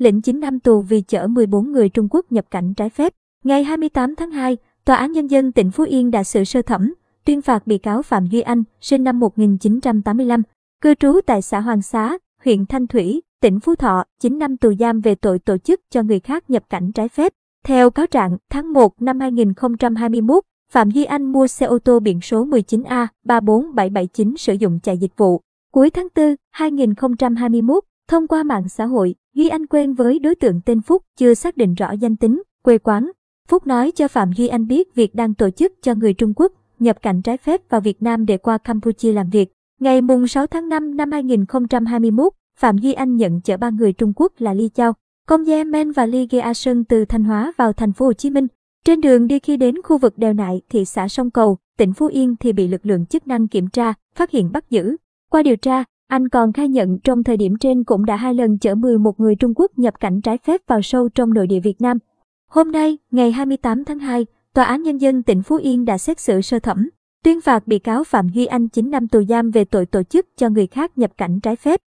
lĩnh 9 năm tù vì chở 14 người Trung Quốc nhập cảnh trái phép. Ngày 28 tháng 2, Tòa án Nhân dân tỉnh Phú Yên đã xử sơ thẩm, tuyên phạt bị cáo Phạm Duy Anh, sinh năm 1985, cư trú tại xã Hoàng Xá, huyện Thanh Thủy, tỉnh Phú Thọ, 9 năm tù giam về tội tổ chức cho người khác nhập cảnh trái phép. Theo cáo trạng, tháng 1 năm 2021, Phạm Duy Anh mua xe ô tô biển số 19A 34779 sử dụng chạy dịch vụ. Cuối tháng 4, 2021, thông qua mạng xã hội, Duy Anh quen với đối tượng tên Phúc chưa xác định rõ danh tính, quê quán. Phúc nói cho Phạm Duy Anh biết việc đang tổ chức cho người Trung Quốc nhập cảnh trái phép vào Việt Nam để qua Campuchia làm việc. Ngày 6 tháng 5 năm 2021, Phạm Duy Anh nhận chở ba người Trung Quốc là Ly Chao, Công Gia Men và Li Gia Sơn từ Thanh Hóa vào thành phố Hồ Chí Minh. Trên đường đi khi đến khu vực đèo nại thị xã Sông Cầu, tỉnh Phú Yên thì bị lực lượng chức năng kiểm tra, phát hiện bắt giữ. Qua điều tra, anh còn khai nhận trong thời điểm trên cũng đã hai lần chở 11 người Trung Quốc nhập cảnh trái phép vào sâu trong nội địa Việt Nam. Hôm nay, ngày 28 tháng 2, Tòa án Nhân dân tỉnh Phú Yên đã xét xử sơ thẩm, tuyên phạt bị cáo Phạm Duy Anh 9 năm tù giam về tội tổ chức cho người khác nhập cảnh trái phép.